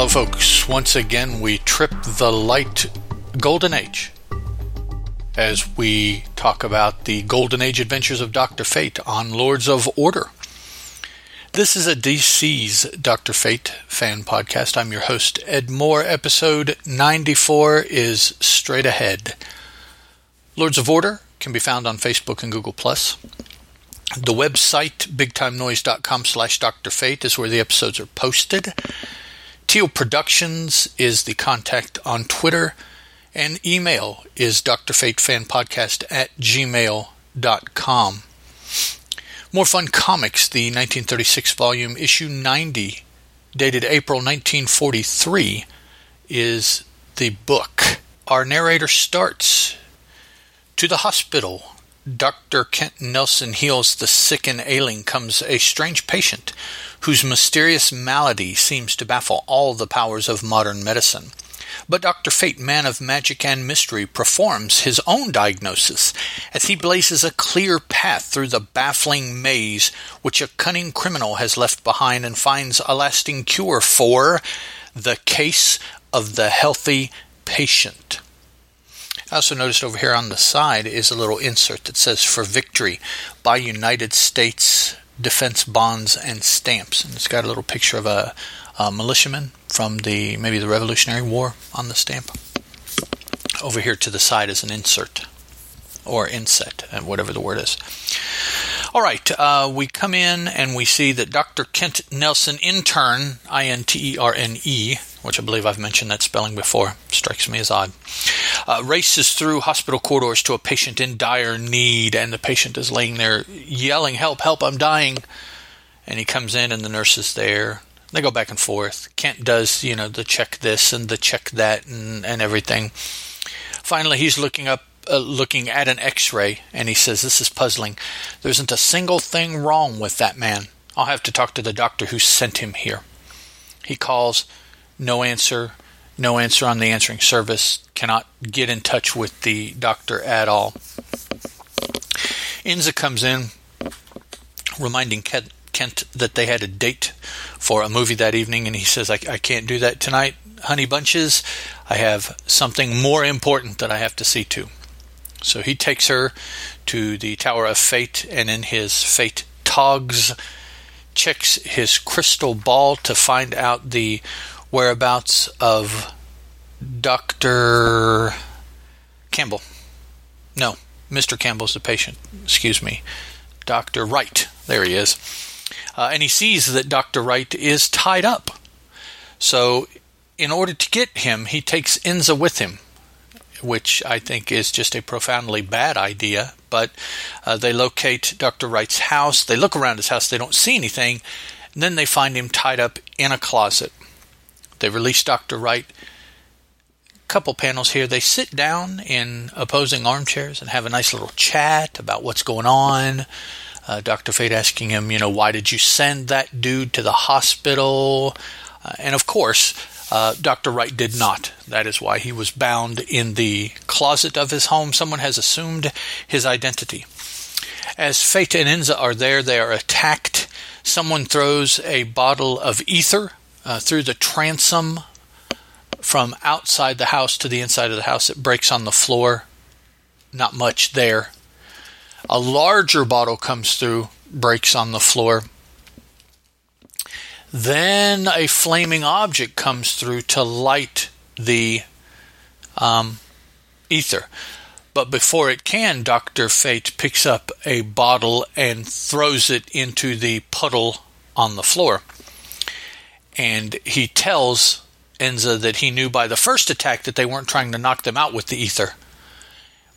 Hello, folks. Once again, we trip the light golden age as we talk about the golden age adventures of Dr. Fate on Lords of Order. This is a DC's Dr. Fate fan podcast. I'm your host, Ed Moore. Episode 94 is straight ahead. Lords of Order can be found on Facebook and Google+. The website, bigtimenoise.com slash Dr. Fate, is where the episodes are posted. Teal Productions is the contact on Twitter, and email is drfatefanpodcast at gmail.com. More Fun Comics, the 1936 volume, issue 90, dated April 1943, is the book. Our narrator starts To the hospital. Dr. Kent Nelson heals the sick and ailing. Comes a strange patient whose mysterious malady seems to baffle all the powers of modern medicine. But Dr. Fate, man of magic and mystery, performs his own diagnosis as he blazes a clear path through the baffling maze which a cunning criminal has left behind and finds a lasting cure for the case of the healthy patient. I also noticed over here on the side is a little insert that says for victory by United States defense bonds and stamps. And it's got a little picture of a, a militiaman from the maybe the Revolutionary War on the stamp. Over here to the side is an insert or inset, and whatever the word is. All right, uh, we come in and we see that Dr. Kent Nelson, intern, I N T E R N E, which I believe I've mentioned that spelling before, strikes me as odd, uh, races through hospital corridors to a patient in dire need, and the patient is laying there yelling, Help, help, I'm dying. And he comes in, and the nurse is there. They go back and forth. Kent does, you know, the check this and the check that and, and everything. Finally, he's looking up uh, looking at an x ray and he says, This is puzzling. There isn't a single thing wrong with that man. I'll have to talk to the doctor who sent him here. He calls, no answer, no answer on the answering service, cannot get in touch with the doctor at all. Inza comes in, reminding Kent that they had a date for a movie that evening, and he says, I, I can't do that tonight, honey bunches. I have something more important that I have to see to. So he takes her to the Tower of Fate, and in his fate togs, checks his crystal ball to find out the whereabouts of Dr. Campbell. No, Mr. Campbell's the patient. Excuse me. Dr. Wright. There he is. Uh, and he sees that Dr. Wright is tied up. So, in order to get him, he takes Inza with him which I think is just a profoundly bad idea. But uh, they locate Dr. Wright's house. They look around his house. They don't see anything. Then they find him tied up in a closet. They release Dr. Wright. A couple panels here. They sit down in opposing armchairs and have a nice little chat about what's going on. Uh, Dr. Fate asking him, you know, why did you send that dude to the hospital? Uh, and of course, uh, Dr. Wright did not. That is why he was bound in the closet of his home. Someone has assumed his identity. As Fate and Inza are there, they are attacked. Someone throws a bottle of ether uh, through the transom from outside the house to the inside of the house. It breaks on the floor. Not much there. A larger bottle comes through, breaks on the floor. Then a flaming object comes through to light the um, ether. But before it can, Dr. Fate picks up a bottle and throws it into the puddle on the floor. And he tells Inza that he knew by the first attack that they weren't trying to knock them out with the ether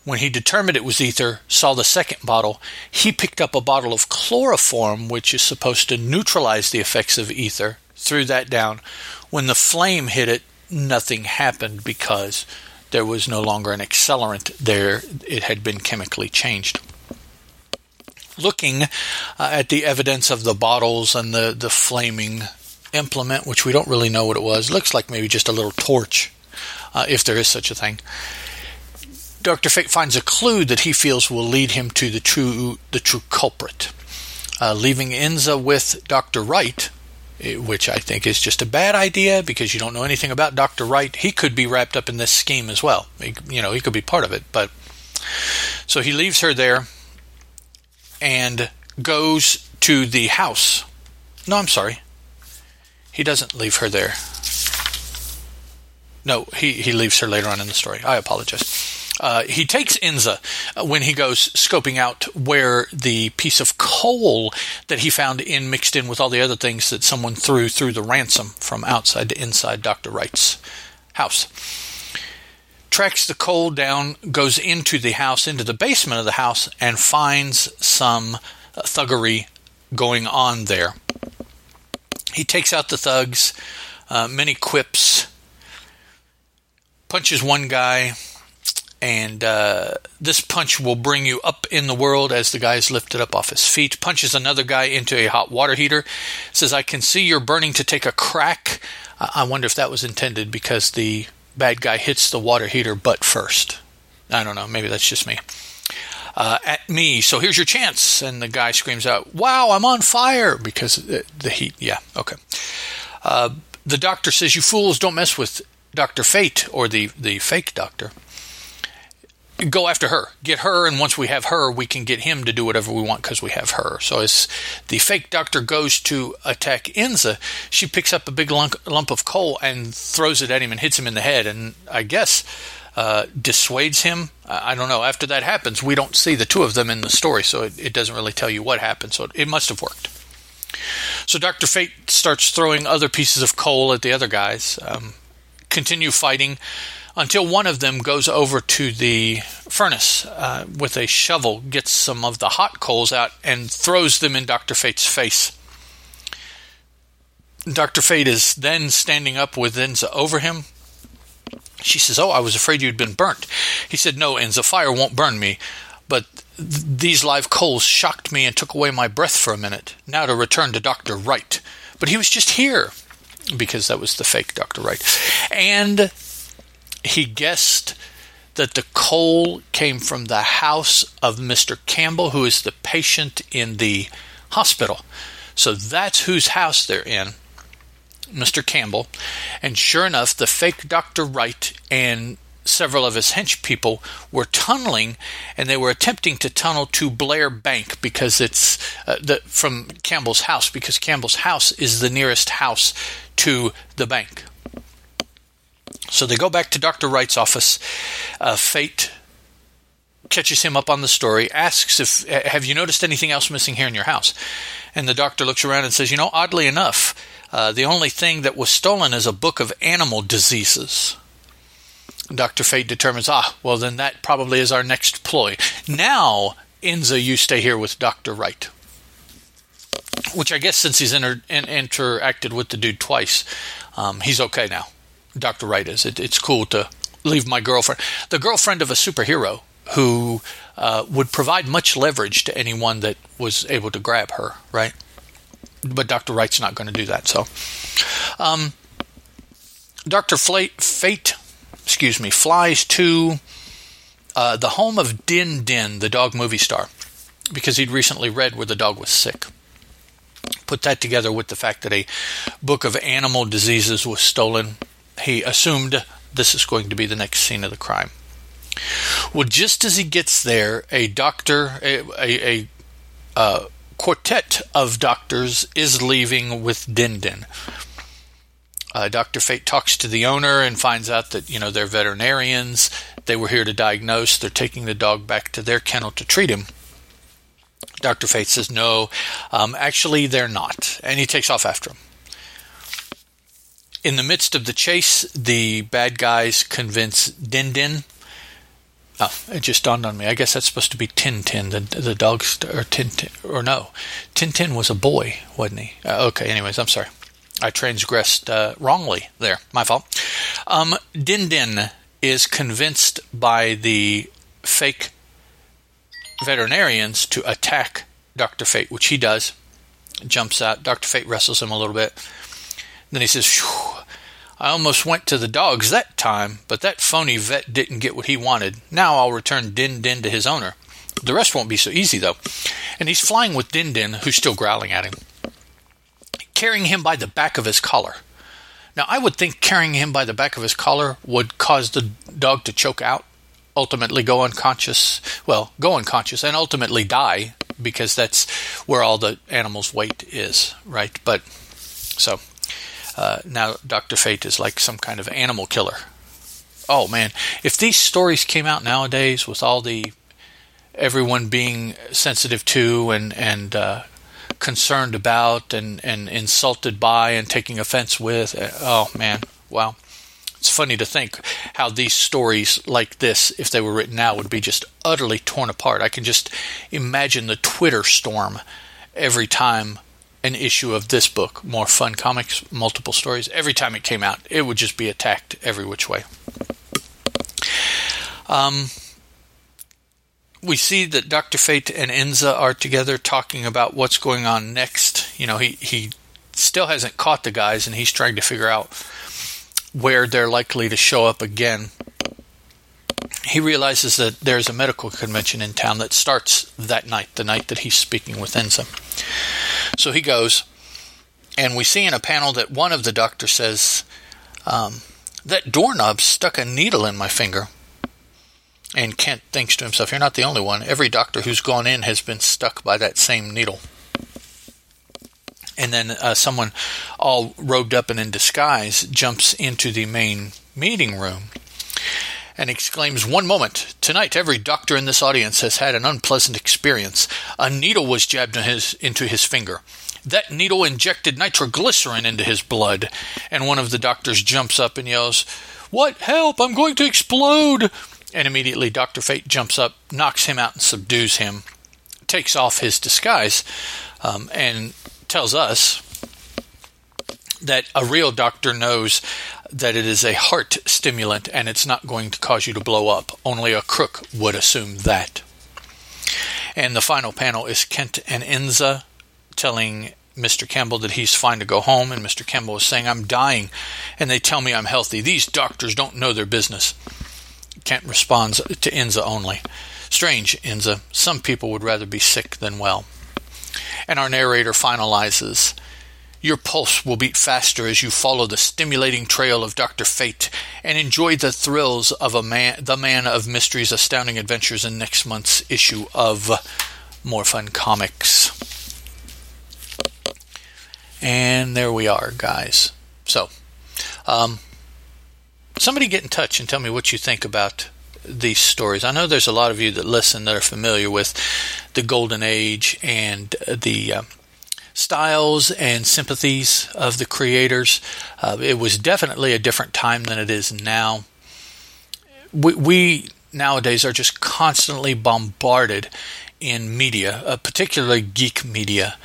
when he determined it was ether, saw the second bottle, he picked up a bottle of chloroform, which is supposed to neutralize the effects of ether, threw that down. When the flame hit it, nothing happened because there was no longer an accelerant there, it had been chemically changed. Looking uh, at the evidence of the bottles and the, the flaming implement, which we don't really know what it was, It looks like maybe just a little torch, uh, if there is such a thing. Dr. Fate finds a clue that he feels will lead him to the true the true culprit. Uh, leaving Inza with Dr. Wright, eh, which I think is just a bad idea because you don't know anything about Dr. Wright. He could be wrapped up in this scheme as well. He, you know, he could be part of it. But so he leaves her there and goes to the house. No, I'm sorry. He doesn't leave her there. No, he, he leaves her later on in the story. I apologize. Uh, he takes Inza uh, when he goes scoping out where the piece of coal that he found in mixed in with all the other things that someone threw through the transom from outside to inside Dr. Wright's house. Tracks the coal down, goes into the house, into the basement of the house, and finds some thuggery going on there. He takes out the thugs, uh, many quips, punches one guy, and uh, this punch will bring you up in the world as the guy is lifted up off his feet. Punches another guy into a hot water heater. Says, "I can see you're burning to take a crack." I wonder if that was intended because the bad guy hits the water heater butt first. I don't know. Maybe that's just me. Uh, at me. So here's your chance. And the guy screams out, Wow, I'm on fire because the heat. Yeah, okay. Uh, the doctor says, You fools, don't mess with Dr. Fate or the, the fake doctor go after her, get her, and once we have her, we can get him to do whatever we want because we have her. So as the fake doctor goes to attack Inza, she picks up a big lump, lump of coal and throws it at him and hits him in the head, and I guess uh, dissuades him. I don't know. After that happens, we don't see the two of them in the story, so it, it doesn't really tell you what happened. So it, it must have worked. So Doctor Fate starts throwing other pieces of coal at the other guys. Um, continue fighting until one of them goes over to the furnace uh, with a shovel, gets some of the hot coals out, and throws them in Dr. Fate's face. Dr. Fate is then standing up with Inza over him. She says, Oh, I was afraid you'd been burnt. He said, No, Inza, fire won't burn me, but th- these live coals shocked me and took away my breath for a minute. Now to return to Dr. Wright. But he was just here, because that was the fake Dr. Wright. And he guessed that the coal came from the house of Mr. Campbell, who is the patient in the hospital. So that's whose house they're in, Mr. Campbell. And sure enough, the fake Dr. Wright and several of his hench people were tunneling and they were attempting to tunnel to Blair Bank because it's uh, the, from Campbell's house because Campbell's house is the nearest house to the bank. So they go back to Dr. Wright's office. Uh, Fate catches him up on the story, asks if have you noticed anything else missing here in your house? And the doctor looks around and says, you know, oddly enough, uh, the only thing that was stolen is a book of animal diseases. Dr. Fate determines, ah, well, then that probably is our next ploy. Now, Inza, you stay here with Dr. Wright. Which I guess since he's inter- in- interacted with the dude twice, um, he's okay now. Dr. Wright is. It, it's cool to leave my girlfriend, the girlfriend of a superhero who uh, would provide much leverage to anyone that was able to grab her, right? But Dr. Wright's not going to do that. So, um, Dr. Fate, excuse me, flies to uh, the home of Din Din, the dog movie star, because he'd recently read where the dog was sick. Put that together with the fact that a book of animal diseases was stolen he assumed this is going to be the next scene of the crime. Well, just as he gets there, a doctor, a, a, a uh, quartet of doctors is leaving with Din Din. Uh, Dr. Fate talks to the owner and finds out that, you know, they're veterinarians. They were here to diagnose. They're taking the dog back to their kennel to treat him. Dr. Fate says, no, um, actually, they're not. And he takes off after him. In the midst of the chase, the bad guys convince Din Din. Oh, it just dawned on me. I guess that's supposed to be Tintin, the the dog, or Tintin, or no, Tintin was a boy, wasn't he? Uh, okay. Anyways, I'm sorry. I transgressed uh, wrongly there. My fault. Um, Din Din is convinced by the fake veterinarians to attack Dr. Fate, which he does. Jumps out. Dr. Fate wrestles him a little bit. Then he says, I almost went to the dogs that time, but that phony vet didn't get what he wanted. Now I'll return Din Din to his owner. The rest won't be so easy, though. And he's flying with Din Din, who's still growling at him. carrying him by the back of his collar. Now, I would think carrying him by the back of his collar would cause the dog to choke out, ultimately go unconscious. Well, go unconscious and ultimately die because that's where all the animal's weight is, right? But so uh, now Dr. Fate is like some kind of animal killer. Oh man, if these stories came out nowadays with all the everyone being sensitive to and and uh, concerned about and and insulted by and taking offense with, uh, oh man, wow. It's funny to think how these stories like this, if they were written now, would be just utterly torn apart. I can just imagine the Twitter storm every time an issue of this book, More Fun Comics, Multiple Stories, every time it came out, it would just be attacked every which way. Um, we see that Dr. Fate and Inza are together talking about what's going on next. You know, he, he still hasn't caught the guys and he's trying to figure out where they're likely to show up again. He realizes that there's a medical convention in town that starts that night, the night that he's speaking with Inza. So he goes, and we see in a panel that one of the doctors says, um, That doorknob stuck a needle in my finger. And Kent thinks to himself, You're not the only one. Every doctor who's gone in has been stuck by that same needle. And then uh, someone, all robed up and in disguise, jumps into the main meeting room and exclaims, One moment. Tonight, every doctor in this audience has had an unpleasant experience. A needle was jabbed in his, into his finger. That needle injected nitroglycerin into his blood. And one of the doctors jumps up and yells, What? Help! I'm going to explode! And immediately, Dr. Fate jumps up, knocks him out, and subdues him, takes off his disguise, um, and tells us that a real doctor knows that it is a heart stimulant and it's not going to cause you to blow up. Only a crook would assume that. And the final panel is Kent and Inza telling Mr. Campbell that he's fine to go home, and Mr. Campbell is saying, I'm dying, and they tell me I'm healthy. These doctors don't know their business. Kent responds to Inza only. Strange, Inza. Some people would rather be sick than well. And our narrator finalizes your pulse will beat faster as you follow the stimulating trail of Dr. Fate and enjoy the thrills of a man, the man of mysteries, astounding adventures in next month's issue of More Fun Comics. And there we are, guys. So, um, somebody get in touch and tell me what you think about these stories. I know there's a lot of you that listen that are familiar with the Golden Age and the uh, styles and sympathies of the creators. Uh, it was definitely a different time than it is now. We, we nowadays are just constantly bombarded in media, uh, particularly geek media,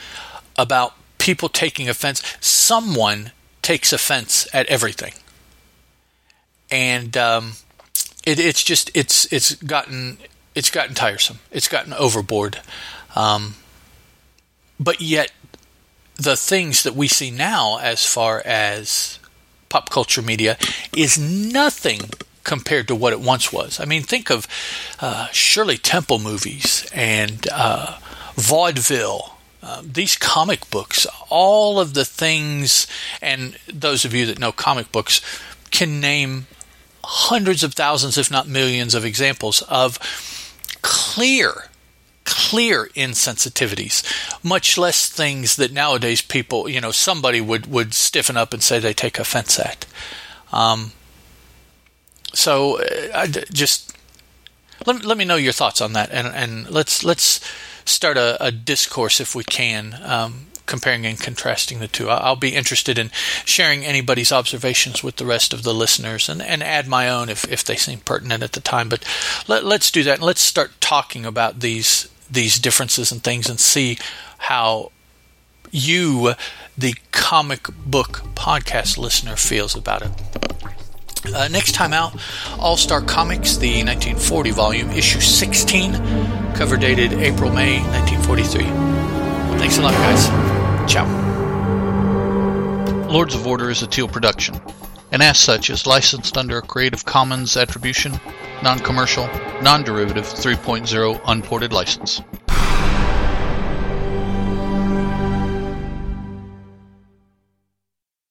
about people taking offense. Someone takes offense at everything, and um, it, it's just it's it's gotten it's gotten tiresome. It's gotten overboard. Um, but yet the things that we see now as far as pop culture media is nothing compared to what it once was. I mean, think of uh, Shirley Temple movies and uh, vaudeville. Uh, these comic books, all of the things, and those of you that know comic books can name hundreds of thousands, if not millions, of examples of clear clear insensitivities, much less things that nowadays people, you know, somebody would, would stiffen up and say they take offense at. Um, so uh, I just let, let me know your thoughts on that, and, and let's let's start a, a discourse if we can, um, comparing and contrasting the two. I'll be interested in sharing anybody's observations with the rest of the listeners and, and add my own if, if they seem pertinent at the time. But let, let's do that and let's start talking about these these differences and things and see how you, the comic book podcast listener, feels about it. Uh, next time out, All Star Comics, the 1940 volume, issue 16, cover dated April May 1943. Thanks a lot, guys. Ciao. Lords of Order is a Teal production, and as such is licensed under a Creative Commons Attribution non commercial, non derivative 3.0 unported license.